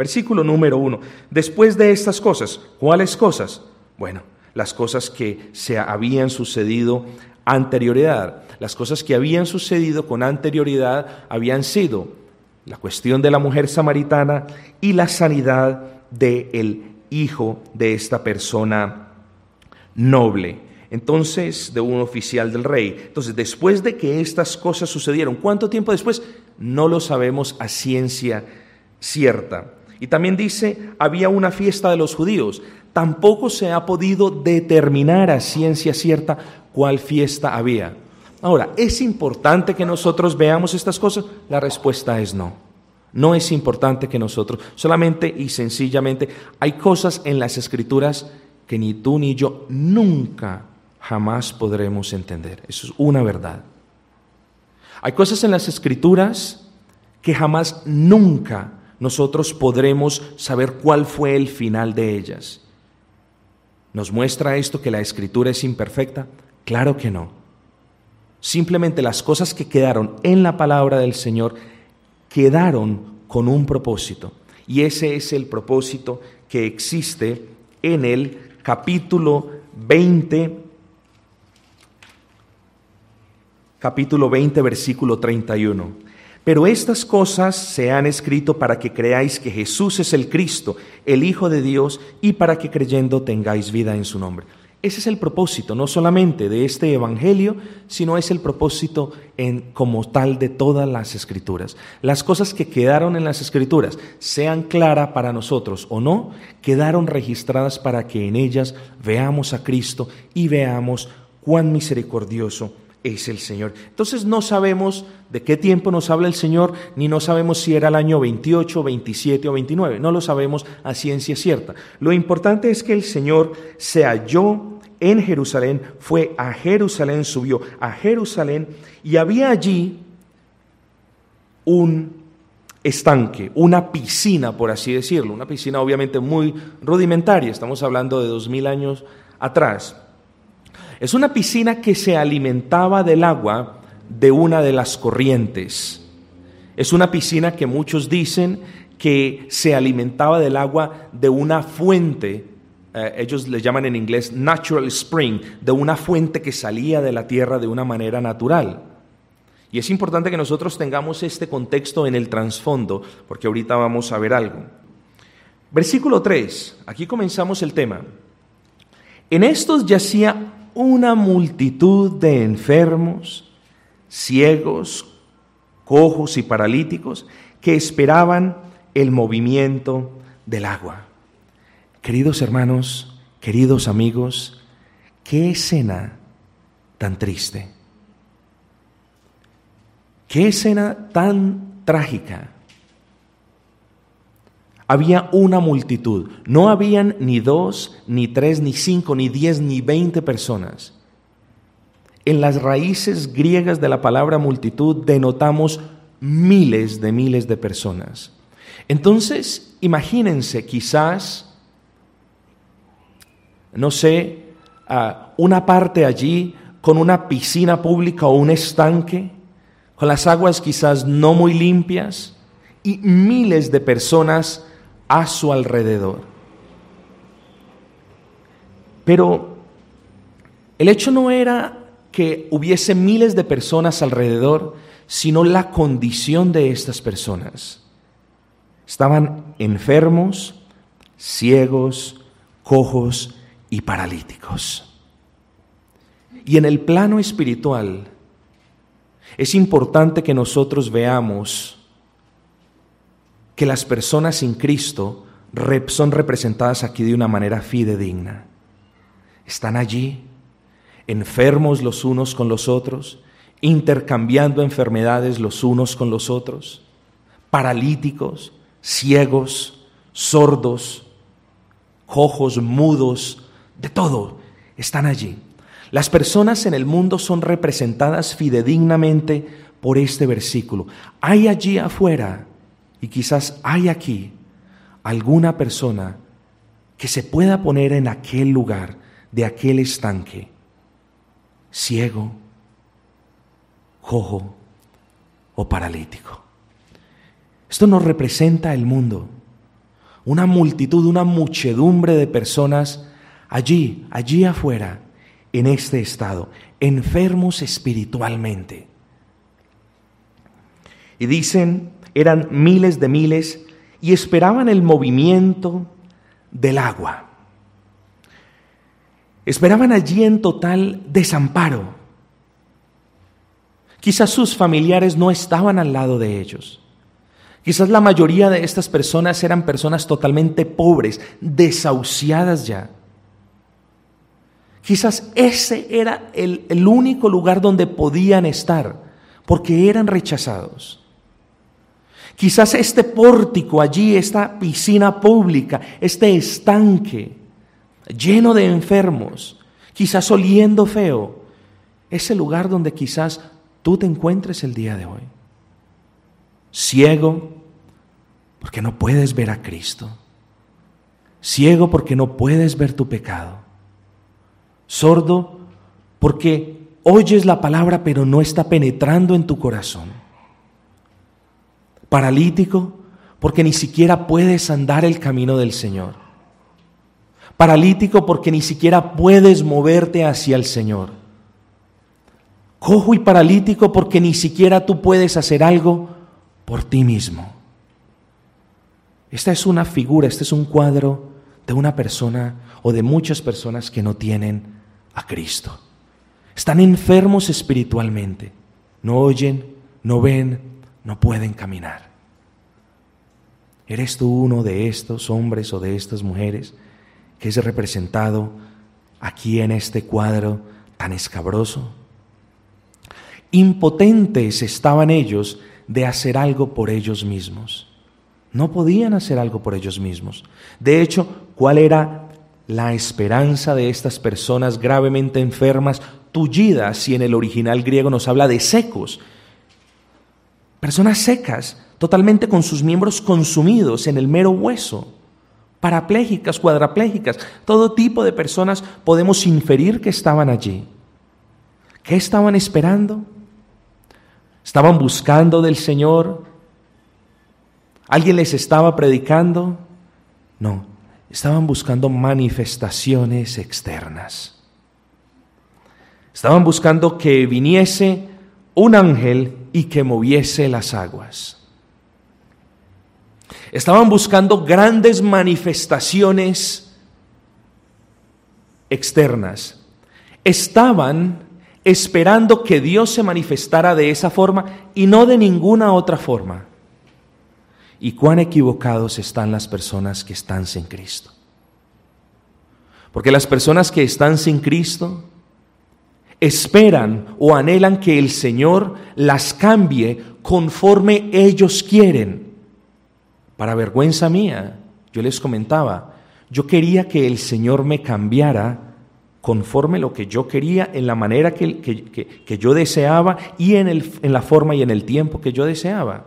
Versículo número uno. Después de estas cosas, ¿cuáles cosas? Bueno, las cosas que se habían sucedido anterioridad. Las cosas que habían sucedido con anterioridad habían sido la cuestión de la mujer samaritana y la sanidad del hijo de esta persona noble. Entonces, de un oficial del rey. Entonces, después de que estas cosas sucedieron, ¿cuánto tiempo después? No lo sabemos a ciencia cierta. Y también dice, había una fiesta de los judíos. Tampoco se ha podido determinar a ciencia cierta cuál fiesta había. Ahora, ¿es importante que nosotros veamos estas cosas? La respuesta es no. No es importante que nosotros, solamente y sencillamente, hay cosas en las escrituras que ni tú ni yo nunca, jamás podremos entender. Eso es una verdad. Hay cosas en las escrituras que jamás, nunca nosotros podremos saber cuál fue el final de ellas. ¿Nos muestra esto que la escritura es imperfecta? Claro que no. Simplemente las cosas que quedaron en la palabra del Señor quedaron con un propósito. Y ese es el propósito que existe en el capítulo 20, capítulo 20, versículo 31. Pero estas cosas se han escrito para que creáis que Jesús es el Cristo, el Hijo de Dios, y para que creyendo tengáis vida en su nombre. Ese es el propósito, no solamente de este Evangelio, sino es el propósito en, como tal de todas las escrituras. Las cosas que quedaron en las escrituras, sean claras para nosotros o no, quedaron registradas para que en ellas veamos a Cristo y veamos cuán misericordioso es el Señor. Entonces no sabemos de qué tiempo nos habla el Señor, ni no sabemos si era el año 28, 27 o 29. No lo sabemos a ciencia cierta. Lo importante es que el Señor se halló en Jerusalén, fue a Jerusalén, subió a Jerusalén y había allí un estanque, una piscina, por así decirlo, una piscina obviamente muy rudimentaria, estamos hablando de dos mil años atrás. Es una piscina que se alimentaba del agua de una de las corrientes. Es una piscina que muchos dicen que se alimentaba del agua de una fuente, eh, ellos le llaman en inglés natural spring, de una fuente que salía de la tierra de una manera natural. Y es importante que nosotros tengamos este contexto en el trasfondo, porque ahorita vamos a ver algo. Versículo 3, aquí comenzamos el tema. En estos yacía una multitud de enfermos, ciegos, cojos y paralíticos que esperaban el movimiento del agua. Queridos hermanos, queridos amigos, qué escena tan triste. Qué escena tan trágica había una multitud. No habían ni dos, ni tres, ni cinco, ni diez, ni veinte personas. En las raíces griegas de la palabra multitud denotamos miles de miles de personas. Entonces, imagínense quizás, no sé, una parte allí con una piscina pública o un estanque, con las aguas quizás no muy limpias y miles de personas a su alrededor. Pero el hecho no era que hubiese miles de personas alrededor, sino la condición de estas personas. Estaban enfermos, ciegos, cojos y paralíticos. Y en el plano espiritual es importante que nosotros veamos que las personas sin Cristo son representadas aquí de una manera fidedigna. Están allí, enfermos los unos con los otros, intercambiando enfermedades los unos con los otros, paralíticos, ciegos, sordos, cojos, mudos, de todo, están allí. Las personas en el mundo son representadas fidedignamente por este versículo. Hay allí afuera y quizás hay aquí alguna persona que se pueda poner en aquel lugar de aquel estanque, ciego, cojo o paralítico. Esto nos representa el mundo. una multitud, una muchedumbre de personas allí, allí afuera, en este estado, enfermos espiritualmente. Y dicen, eran miles de miles y esperaban el movimiento del agua. Esperaban allí en total desamparo. Quizás sus familiares no estaban al lado de ellos. Quizás la mayoría de estas personas eran personas totalmente pobres, desahuciadas ya. Quizás ese era el, el, único lugar donde podían estar, porque eran rechazados. Quizás este pórtico allí, esta piscina pública, este estanque lleno de enfermos, quizás oliendo feo, es el lugar donde quizás tú te encuentres el día de hoy. Ciego porque no puedes ver a Cristo. Ciego porque no puedes ver tu pecado. Sordo porque oyes la palabra pero no está penetrando en tu corazón. Paralítico porque ni siquiera puedes andar el camino del Señor. Paralítico porque ni siquiera puedes moverte hacia el Señor cojo y paralítico porque ni siquiera tú puedes hacer algo por ti mismo. Esta es una figura, este es un cuadro de una persona o de muchas personas que no tienen a Cristo. Están enfermos espiritualmente, no oyen, no ven, no pueden caminar. ¿Eres tú uno de estos hombres o de estas mujeres que es representado aquí en este cuadro tan escabroso? Impotentes estaban ellos de hacer algo por ellos mismos. No podían hacer algo por ellos mismos. De hecho, ¿cuál era la esperanza de estas personas gravemente enfermas, tullidas, si en el original griego nos habla de secos? Personas secas, totalmente con sus miembros consumidos en el mero hueso, parapléjicas, cuadraplégicas, todo tipo de personas podemos inferir que estaban allí. ¿Qué estaban esperando? ¿Estaban buscando del Señor? ¿Alguien les estaba predicando? No, estaban buscando manifestaciones externas. Estaban buscando que viniese un ángel y que moviese las aguas. Estaban buscando grandes manifestaciones externas. Estaban esperando que Dios se manifestara de esa forma y no de ninguna otra forma. Y cuán equivocados están las personas que están sin Cristo. Porque las personas que están sin Cristo esperan o anhelan que el Señor las cambie conforme ellos quieren. Para vergüenza mía, yo les comentaba, yo quería que el Señor me cambiara conforme lo que yo quería, en la manera que, yo deseaba y en, el, en la forma y en el tiempo que yo deseaba.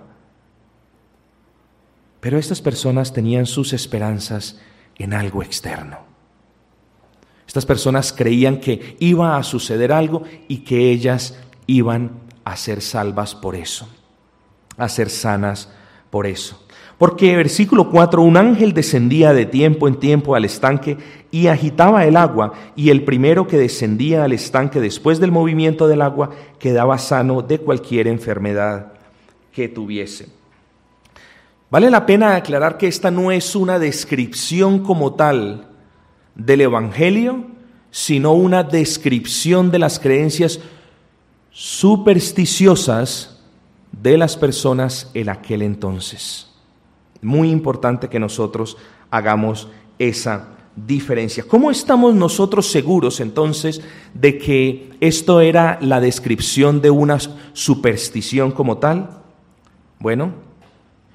Pero estas personas tenían sus esperanzas en algo externo. Estas personas creían que iba a suceder algo y que ellas iban a ser salvas por eso, a ser sanas por eso. Porque versículo 4, un ángel descendía de tiempo en tiempo al estanque y agitaba el agua, y el primero que descendía al estanque después del movimiento del agua quedaba sano de cualquier enfermedad que tuviese. Vale la pena aclarar que esta no es una descripción como tal del Evangelio, sino una descripción de las creencias supersticiosas de las personas en aquel entonces. Muy importante que nosotros hagamos esa diferencia. ¿Cómo estamos nosotros seguros entonces de que esto era la descripción de una superstición como tal? Bueno,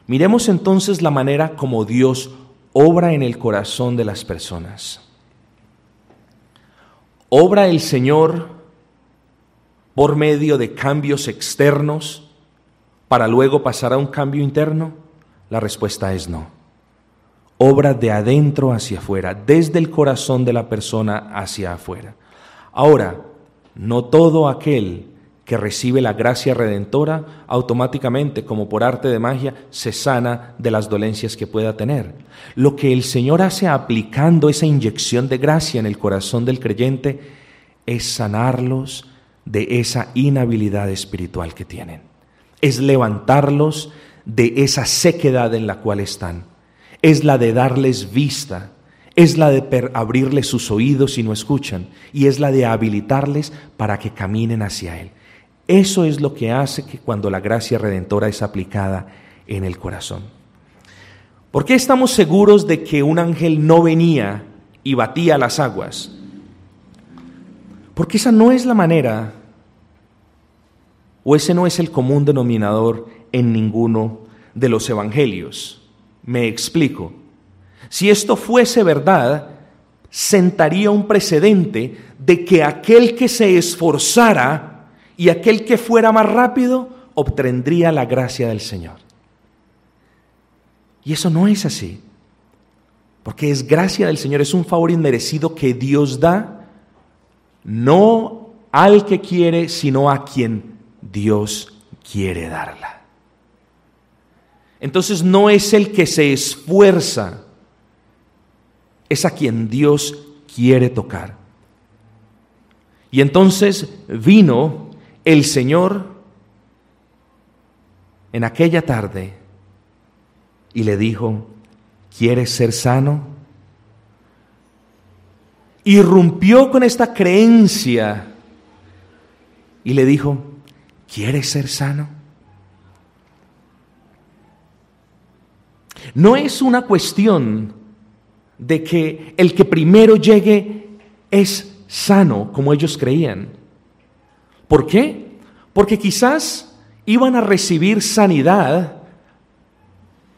miremos entonces la manera como Dios obra en el corazón de las personas. ¿Obra el Señor por medio de cambios externos para luego pasar a un cambio interno? La respuesta es no. Obra de adentro hacia afuera, desde el corazón de la persona hacia afuera. Ahora, no todo aquel que recibe la gracia redentora, automáticamente, como por arte de magia, se sana de las dolencias que pueda tener. Lo que el Señor hace aplicando esa inyección de gracia en el corazón del creyente es sanarlos de esa inhabilidad espiritual que tienen. Es levantarlos de esa sequedad en la cual están. Es la de darles vista, es la de abrirles sus oídos si no escuchan y es la de habilitarles para que caminen hacia Él. Eso es lo que hace que cuando la gracia redentora es aplicada en el corazón. ¿Por qué estamos seguros de que un ángel no venía y batía las aguas? Porque esa no es la manera, o ese no es el común denominador en ninguno de los evangelios. Me explico. Si esto fuese verdad, sentaría un precedente de que aquel que se esforzara y aquel que fuera más rápido obtendría la gracia del Señor. Y eso no es así, porque es gracia del Señor, es un favor inmerecido que Dios da, no al que quiere, sino a quien Dios quiere darla. Entonces no es el que se esfuerza, es a quien Dios quiere tocar. Y entonces vino el Señor en aquella tarde y le dijo, ¿quieres ser sano? Irrumpió con esta creencia y le dijo, ¿quieres ser sano? No es una cuestión de que el que primero llegue es sano, como ellos creían. ¿Por qué? Porque quizás iban a recibir sanidad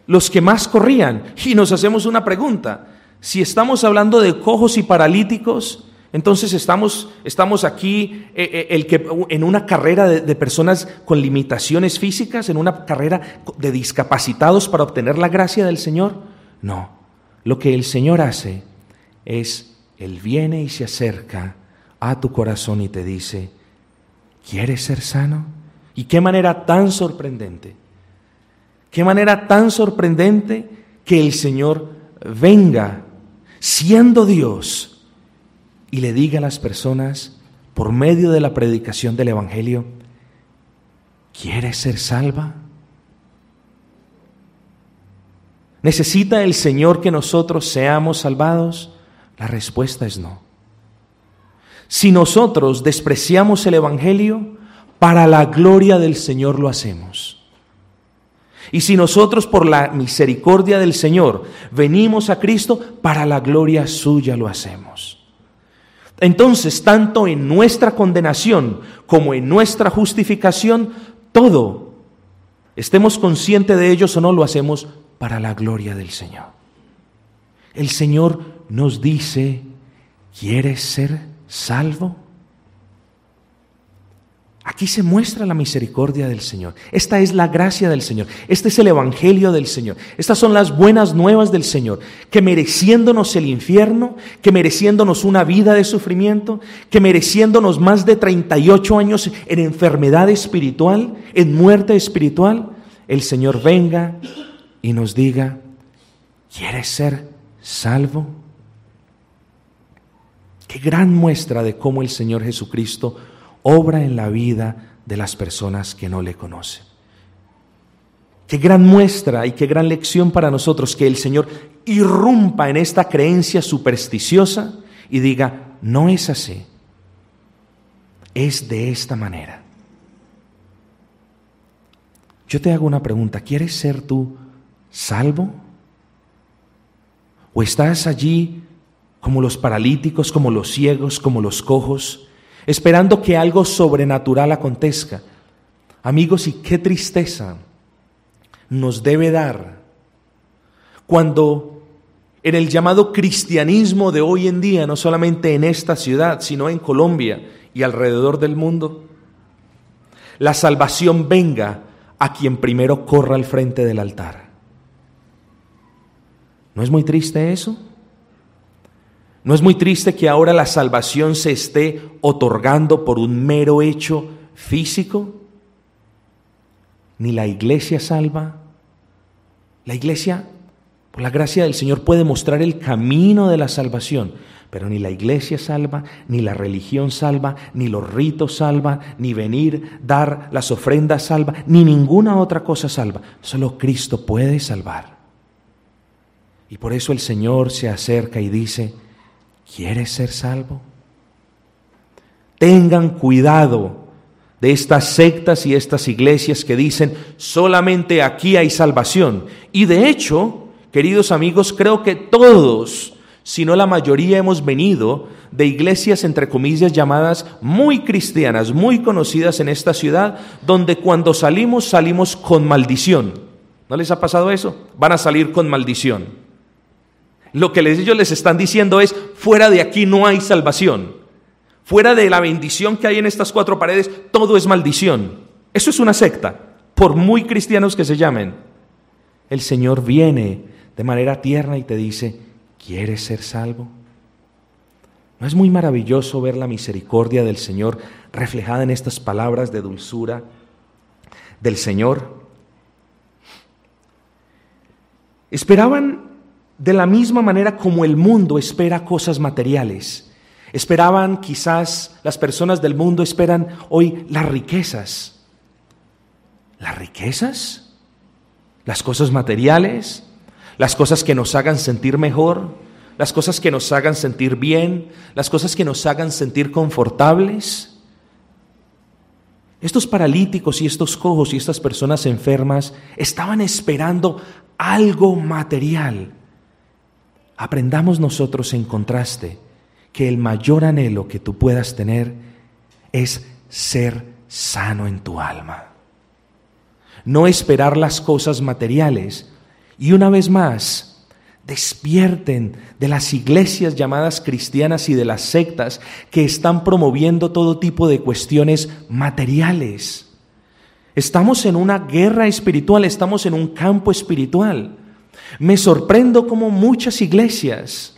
los que más corrían. Y nos hacemos una pregunta. Si estamos hablando de cojos y paralíticos, entonces estamos, estamos aquí eh, eh, el que, en una carrera de, de, personas con limitaciones físicas, en una carrera de discapacitados para obtener la gracia del Señor. No, lo que el Señor hace es, Él viene y se acerca a tu corazón y te dice, ¿Quieres ser sano? ¿Y qué manera tan sorprendente? ¿Qué manera tan sorprendente que el Señor venga siendo Dios y le diga a las personas por medio de la predicación del Evangelio, ¿quieres ser salva? ¿Necesita el Señor que nosotros seamos salvados? La respuesta es no. Si nosotros despreciamos el Evangelio, para la gloria del Señor lo hacemos. Y si nosotros por la misericordia del Señor venimos a Cristo, para la gloria suya lo hacemos. Entonces, tanto en nuestra condenación como en nuestra justificación, todo, estemos conscientes de ellos o no, lo hacemos para la gloria del Señor. El Señor nos dice, ¿quieres ser salvo? Aquí se muestra la misericordia del Señor. Esta es la gracia del Señor. Este es el Evangelio del Señor. Estas son las buenas nuevas del Señor. Que mereciéndonos el infierno, que mereciéndonos una vida de sufrimiento, que mereciéndonos más de 38 años en enfermedad espiritual, en muerte espiritual, el Señor venga y nos diga, ¿quieres ser salvo? Qué gran muestra de cómo el Señor Jesucristo obra en la vida de las personas que no le conocen. Qué gran muestra y qué gran lección para nosotros que el Señor irrumpa en esta creencia supersticiosa y diga, no es así, es de esta manera. Yo te hago una pregunta, ¿quieres ser tú salvo? ¿O estás allí como los paralíticos, como los ciegos, como los cojos, esperando que algo sobrenatural acontezca. Amigos, y qué tristeza nos debe dar cuando en el llamado cristianismo de hoy en día, no solamente en esta ciudad, sino en Colombia y alrededor del mundo, la salvación venga a quien primero corra al frente del altar. ¿No es muy triste eso? ¿No es muy triste que ahora la salvación se esté otorgando por un mero hecho físico, ni la iglesia salva. La iglesia, por la gracia del Señor, puede mostrar el camino de la salvación, pero ni la iglesia salva, ni la religión salva, ni los ritos salva, ni venir, dar las ofrendas salva, ni ninguna otra cosa salva. Solo Cristo puede salvar. Y por eso el Señor se acerca y dice, ¿quieres ser salvo? Tengan cuidado de estas sectas y estas iglesias que dicen solamente aquí hay salvación. Y de hecho, queridos amigos, creo que todos, si no la mayoría, hemos venido de iglesias, entre comillas, llamadas muy cristianas, muy conocidas en esta ciudad, donde cuando salimos salimos con maldición. ¿No les ha pasado eso? Van a salir con maldición. Lo que ellos les están diciendo es, fuera de aquí no hay salvación. Fuera de la bendición que hay en estas cuatro paredes, todo es maldición. Eso es una secta, por muy cristianos que se llamen. El Señor viene de manera tierna y te dice, ¿quieres ser salvo? ¿No es muy maravilloso ver la misericordia del Señor reflejada en estas palabras de dulzura del Señor? Esperaban de la misma manera como el mundo espera cosas materiales. Esperaban quizás, las personas del mundo esperan hoy las riquezas. ¿Las riquezas? ¿Las cosas materiales? ¿Las cosas que nos hagan sentir mejor? ¿Las cosas que nos hagan sentir bien? ¿Las cosas que nos hagan sentir confortables? Estos paralíticos y estos cojos y estas personas enfermas estaban esperando algo material aprendamos nosotros en contraste que el mayor anhelo que tú puedas tener es ser sano en tu alma. No esperar las cosas materiales. Y una vez más, despierten de las iglesias llamadas cristianas y de las sectas que están promoviendo todo tipo de cuestiones materiales. Estamos en una guerra espiritual, estamos en un campo espiritual. Me sorprendo cómo muchas iglesias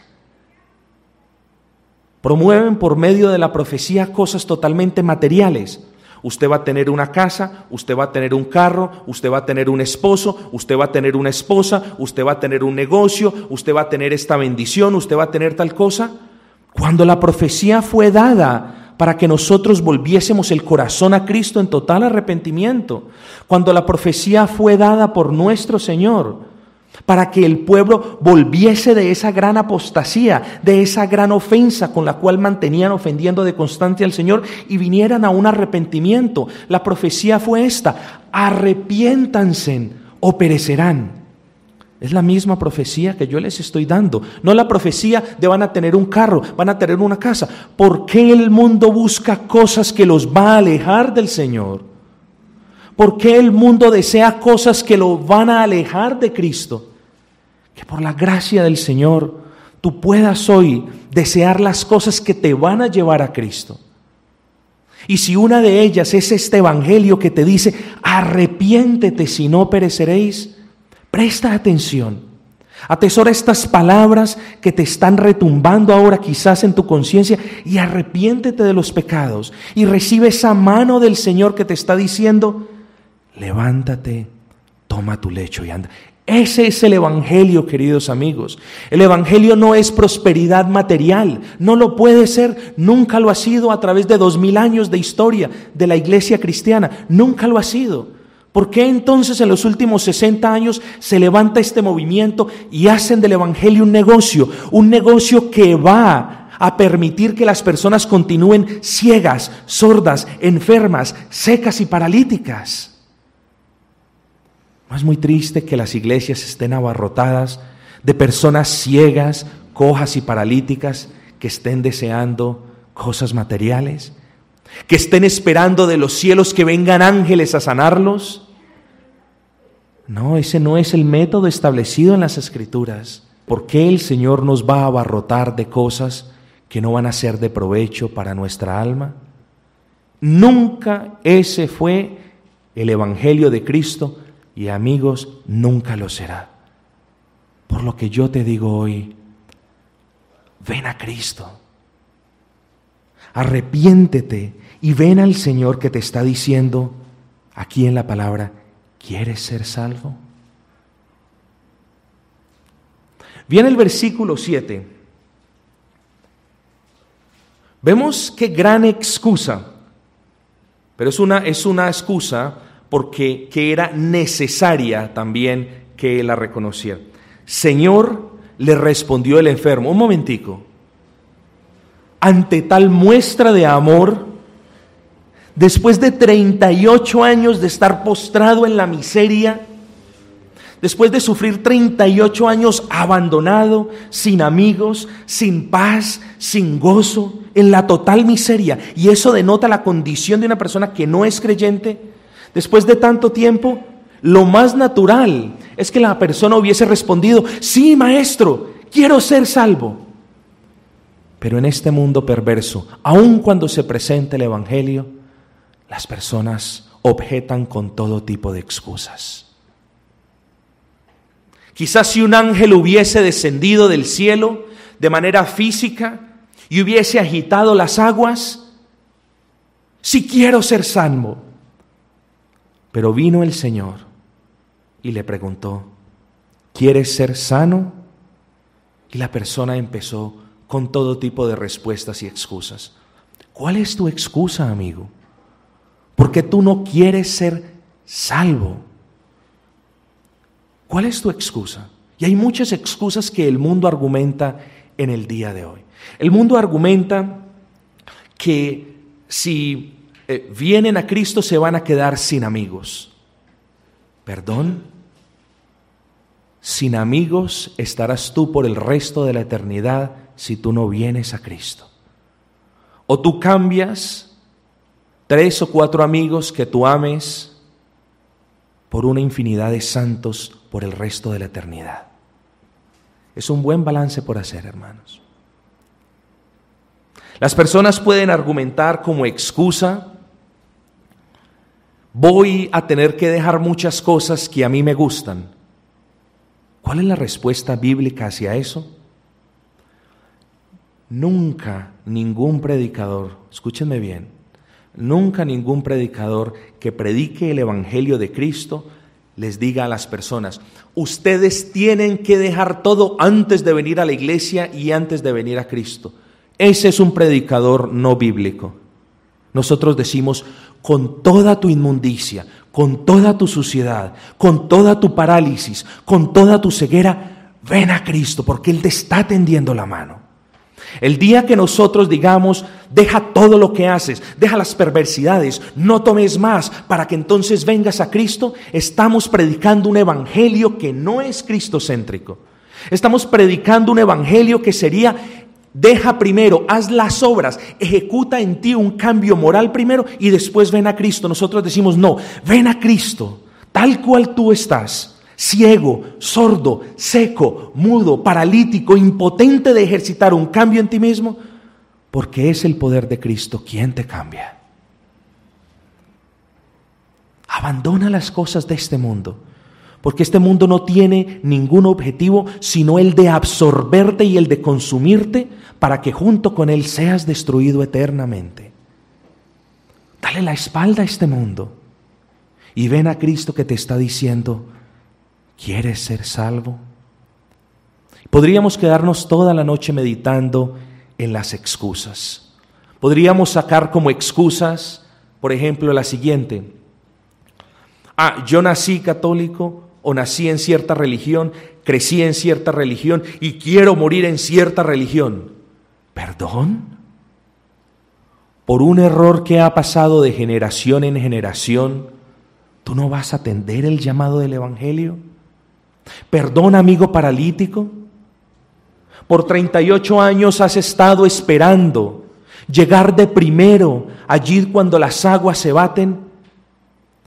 promueven por medio de la profecía cosas totalmente materiales. Usted va a tener una casa, usted va a tener un carro, usted va a tener un esposo, usted va a tener una esposa, usted va a tener un negocio, usted va a tener esta bendición, usted va a tener tal cosa. Cuando la profecía fue dada para que nosotros volviésemos el corazón a Cristo en total arrepentimiento, cuando la profecía fue dada por nuestro Señor, para que el pueblo volviese de esa gran apostasía, de esa gran ofensa con la cual mantenían ofendiendo de constante al Señor y vinieran a un arrepentimiento. La profecía fue esta, arrepiéntanse o perecerán. Es la misma profecía que yo les estoy dando. No la profecía de van a tener un carro, van a tener una casa. ¿Por qué el mundo busca cosas que los va a alejar del Señor? ¿Por qué el mundo desea cosas que lo van a alejar de Cristo? Que por la gracia del Señor tú puedas hoy desear las cosas que te van a llevar a Cristo. Y si una de ellas es este Evangelio que te dice, arrepiéntete si no pereceréis, presta atención. Atesora estas palabras que te están retumbando ahora quizás en tu conciencia y arrepiéntete de los pecados y recibe esa mano del Señor que te está diciendo, levántate, toma tu lecho y anda. Ese es el Evangelio, queridos amigos. El Evangelio no es prosperidad material, no lo puede ser, nunca lo ha sido a través de dos mil años de historia de la iglesia cristiana, nunca lo ha sido. ¿Por qué entonces en los últimos 60 años se levanta este movimiento y hacen del Evangelio un negocio? Un negocio que va a permitir que las personas continúen ciegas, sordas, enfermas, secas y paralíticas. ¿No es muy triste que las iglesias estén abarrotadas de personas ciegas, cojas y paralíticas que estén deseando cosas materiales? ¿Que estén esperando de los cielos que vengan ángeles a sanarlos? No, ese no es el método establecido en las escrituras. ¿Por qué el Señor nos va a abarrotar de cosas que no van a ser de provecho para nuestra alma? Nunca ese fue el Evangelio de Cristo y amigos nunca lo será. Por lo que yo te digo hoy, ven a Cristo. Arrepiéntete y ven al Señor que te está diciendo aquí en la palabra, ¿quieres ser salvo? Viene el versículo 7. Vemos qué gran excusa, pero es una, es una excusa porque que era necesaria también que la reconociera. Señor, le respondió el enfermo, un momentico, ante tal muestra de amor, después de 38 años de estar postrado en la miseria, después de sufrir 38 años abandonado, sin amigos, sin paz, sin gozo, en la total miseria, y eso denota la condición de una persona que no es creyente, después de tanto tiempo, lo más natural es que la persona hubiese respondido, sí, maestro, quiero ser salvo. Pero en este mundo perverso, aun cuando se presenta el Evangelio, las personas objetan con todo tipo de excusas. Quizás si un ángel hubiese descendido del cielo de manera física y hubiese agitado las aguas, si quiero ser salvo. Pero vino el Señor y le preguntó, ¿quieres ser sano? Y la persona empezó con todo tipo de respuestas y excusas. ¿Cuál es tu excusa, amigo? ¿Por qué tú no quieres ser salvo? ¿Cuál es tu excusa? Y hay muchas excusas que el mundo argumenta en el día de hoy. El mundo argumenta que si eh, vienen a Cristo se van a quedar sin amigos. ¿Perdón? Sin amigos estarás tú por el resto de la eternidad si tú no vienes a Cristo. O tú cambias tres o cuatro amigos que tú ames por una infinidad de santos por el resto de la eternidad. Es un buen balance por hacer, hermanos. Las personas pueden argumentar como excusa, voy a tener que dejar muchas cosas que a mí me gustan. ¿Cuál es la respuesta bíblica hacia eso? Nunca ningún predicador, escúchenme bien, nunca ningún predicador que predique el Evangelio de Cristo les diga a las personas, ustedes tienen que dejar todo antes de venir a la iglesia y antes de venir a Cristo. Ese es un predicador no bíblico. Nosotros decimos, con toda tu inmundicia, con toda tu suciedad, con toda tu parálisis, con toda tu ceguera, ven a Cristo porque Él te está tendiendo la mano. El día que nosotros digamos, deja todo lo que haces, deja las perversidades, no tomes más para que entonces vengas a Cristo, estamos predicando un evangelio que no es cristocéntrico. Estamos predicando un evangelio que sería, deja primero, haz las obras, ejecuta en ti un cambio moral primero y después ven a Cristo. Nosotros decimos, no, ven a Cristo, tal cual tú estás ciego, sordo, seco, mudo, paralítico, impotente de ejercitar un cambio en ti mismo, porque es el poder de Cristo quien te cambia. Abandona las cosas de este mundo, porque este mundo no tiene ningún objetivo sino el de absorberte y el de consumirte para que junto con él seas destruido eternamente. Dale la espalda a este mundo y ven a Cristo que te está diciendo, ¿Quieres ser salvo? Podríamos quedarnos toda la noche meditando en las excusas. Podríamos sacar como excusas, por ejemplo, la siguiente. Ah, yo nací católico o nací en cierta religión, crecí en cierta religión y quiero morir en cierta religión. ¿Perdón? Por un error que ha pasado de generación en generación, ¿tú no vas a atender el llamado del Evangelio? Perdón, amigo paralítico. Por 38 años has estado esperando llegar de primero allí cuando las aguas se baten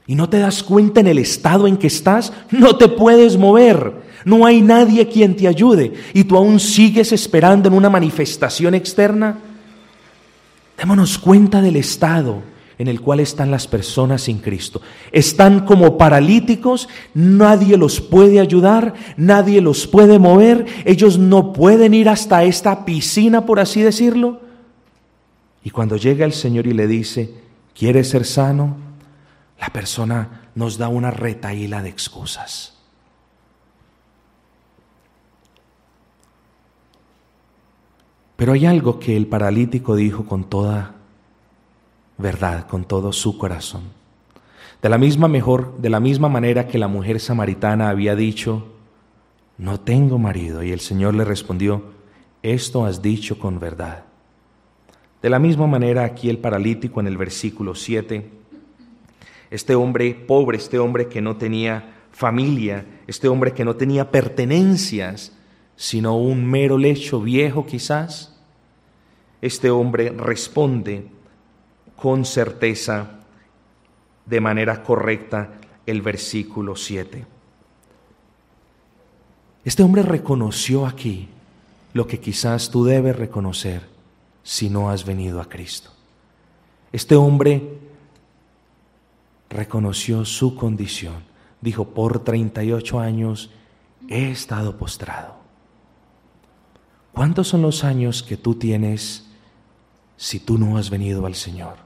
y no te das cuenta en el estado en que estás, no te puedes mover, no hay nadie quien te ayude y tú aún sigues esperando en una manifestación externa. Démonos cuenta del estado en el cual están las personas sin Cristo. Están como paralíticos, nadie los puede ayudar, nadie los puede mover, ellos no pueden ir hasta esta piscina, por así decirlo. Y cuando llega el Señor y le dice, ¿quieres ser sano? La persona nos da una retaíla de excusas. Pero hay algo que el paralítico dijo con toda verdad, con todo su corazón. De la misma mejor, de la misma manera que la mujer samaritana había dicho, no tengo marido, y el Señor le respondió, esto has dicho con verdad. De la misma manera aquí el paralítico en el versículo 7, este hombre pobre, este hombre que no tenía familia, este hombre que no tenía pertenencias, sino un mero lecho viejo quizás, este hombre responde con certeza, de manera correcta, el versículo 7. Este hombre reconoció aquí lo que quizás tú debes reconocer si no has venido a Cristo. Este hombre reconoció su condición. Dijo, por 38 años he estado postrado. ¿Cuántos son los años que tú tienes si tú no has venido al Señor?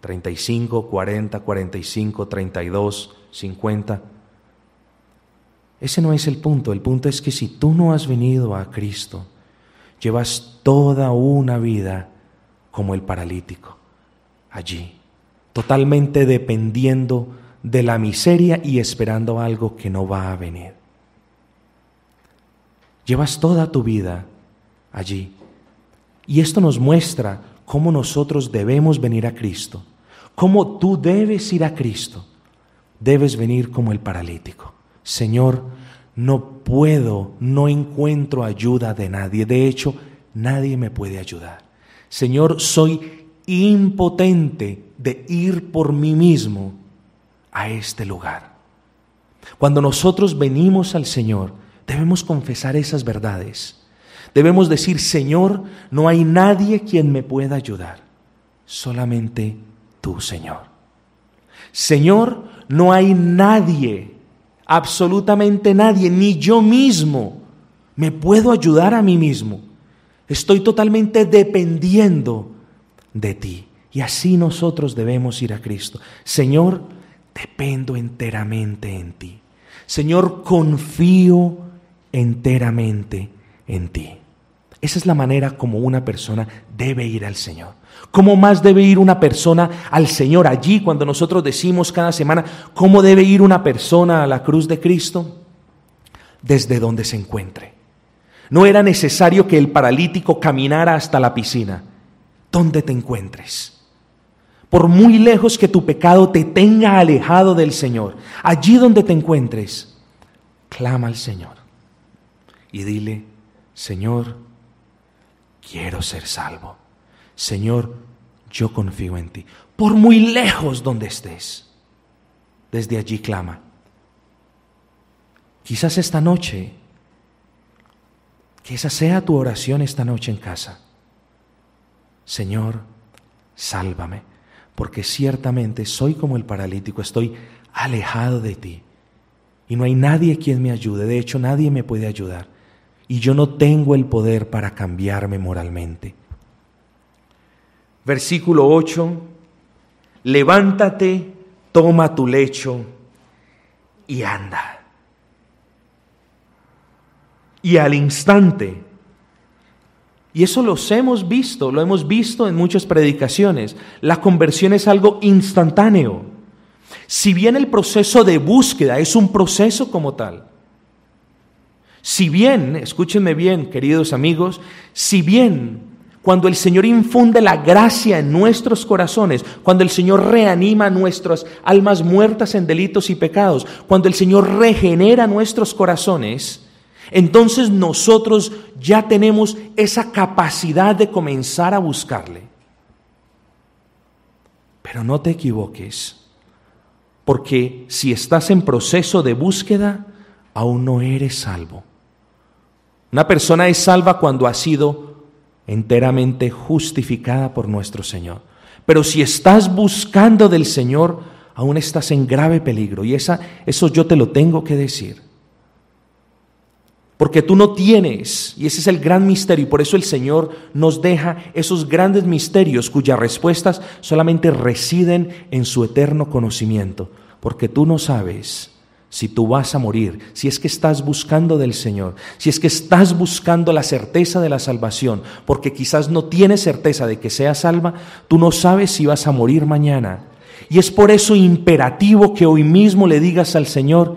35, 40, 45, 32, 50. Ese no es el punto. El punto es que si tú no has venido a Cristo, llevas toda una vida como el paralítico, allí, totalmente dependiendo de la miseria y esperando algo que no va a venir. Llevas toda tu vida allí. Y esto nos muestra cómo nosotros debemos venir a Cristo, cómo tú debes ir a Cristo. Debes venir como el paralítico. Señor, no puedo, no encuentro ayuda de nadie. De hecho, nadie me puede ayudar. Señor, soy impotente de ir por mí mismo a este lugar. Cuando nosotros venimos al Señor, debemos confesar esas verdades. Debemos decir, Señor, no hay nadie quien me pueda ayudar, solamente tú, Señor. Señor, no hay nadie, absolutamente nadie, ni yo mismo, me puedo ayudar a mí mismo. Estoy totalmente dependiendo de ti. Y así nosotros debemos ir a Cristo. Señor, dependo enteramente en ti. Señor, confío enteramente en ti. Esa es la manera como una persona debe ir al Señor. ¿Cómo más debe ir una persona al Señor allí cuando nosotros decimos cada semana cómo debe ir una persona a la cruz de Cristo? Desde donde se encuentre. No era necesario que el paralítico caminara hasta la piscina. Donde te encuentres por muy lejos que tu pecado te tenga alejado del Señor, allí donde te encuentres, clama al Señor y dile, Señor, quiero ser salvo. Señor, yo confío en ti. Por muy lejos donde estés, desde allí clama. Quizás esta noche, que esa sea tu oración esta noche en casa. Señor, sálvame porque ciertamente soy como el paralítico, estoy alejado de ti. Y no hay nadie quien me ayude, de hecho nadie me puede ayudar. Y yo no tengo el poder para cambiarme moralmente. Versículo 8, levántate, toma tu lecho y anda. Y al instante y eso los hemos visto, lo hemos visto en muchas predicaciones. La conversión es algo instantáneo. Si bien el proceso de búsqueda es un proceso como tal, si bien, escúchenme bien, queridos amigos, si bien cuando el Señor infunde la gracia en nuestros corazones, cuando el Señor reanima nuestras almas muertas en delitos y pecados, cuando el Señor regenera nuestros corazones, entonces nosotros ya tenemos esa capacidad de comenzar a buscarle. Pero no te equivoques, porque si estás en proceso de búsqueda, aún no eres salvo. Una persona es salva cuando ha sido enteramente justificada por nuestro Señor. Pero si estás buscando del Señor, aún estás en grave peligro. Y esa, eso yo te lo tengo que decir. Porque tú no tienes, y ese es el gran misterio, y por eso el Señor nos deja esos grandes misterios cuyas respuestas solamente residen en su eterno conocimiento. Porque tú no sabes si tú vas a morir, si es que estás buscando del Señor, si es que estás buscando la certeza de la salvación, porque quizás no tienes certeza de que seas salva, tú no sabes si vas a morir mañana. Y es por eso imperativo que hoy mismo le digas al Señor,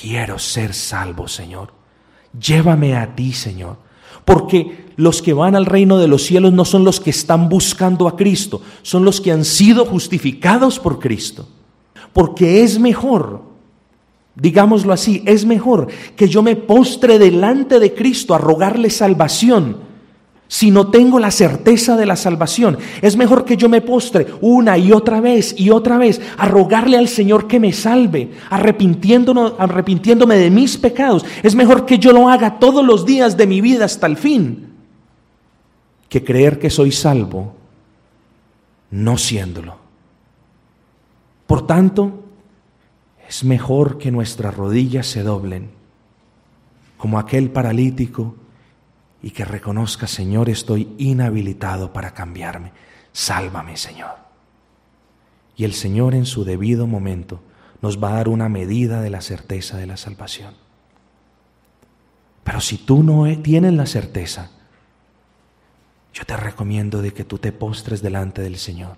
quiero ser salvo, Señor. Llévame a ti, Señor. Porque los que van al reino de los cielos no son los que están buscando a Cristo, son los que han sido justificados por Cristo. Porque es mejor, digámoslo así, es mejor que yo me postre delante de Cristo a rogarle salvación si no tengo la certeza de la salvación. Es mejor que yo me postre una y otra vez y otra vez a rogarle al Señor que me salve, arrepintiéndome de mis pecados. Es mejor que yo lo haga todos los días de mi vida hasta el fin, que creer que soy salvo no siéndolo. Por tanto, es mejor que nuestras rodillas se doblen, como aquel paralítico y que reconozca, Señor, estoy inhabilitado para cambiarme. Sálvame, Señor. Y el Señor en su debido momento nos va a dar una medida de la certeza de la salvación. Pero si tú no tienes la certeza, yo te recomiendo de que tú te postres delante del Señor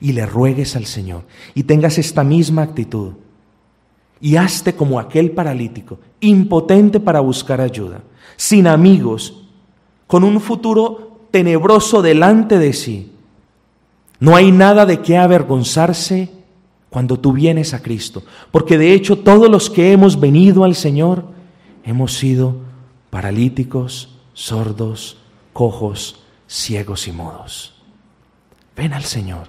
y le ruegues al Señor y tengas esta misma actitud y hazte como aquel paralítico, impotente para buscar ayuda, sin amigos, con un futuro tenebroso delante de sí. No hay nada de qué avergonzarse cuando tú vienes a Cristo, porque de hecho todos los que hemos venido al Señor hemos sido paralíticos, sordos, cojos, ciegos y mudos. Ven al Señor.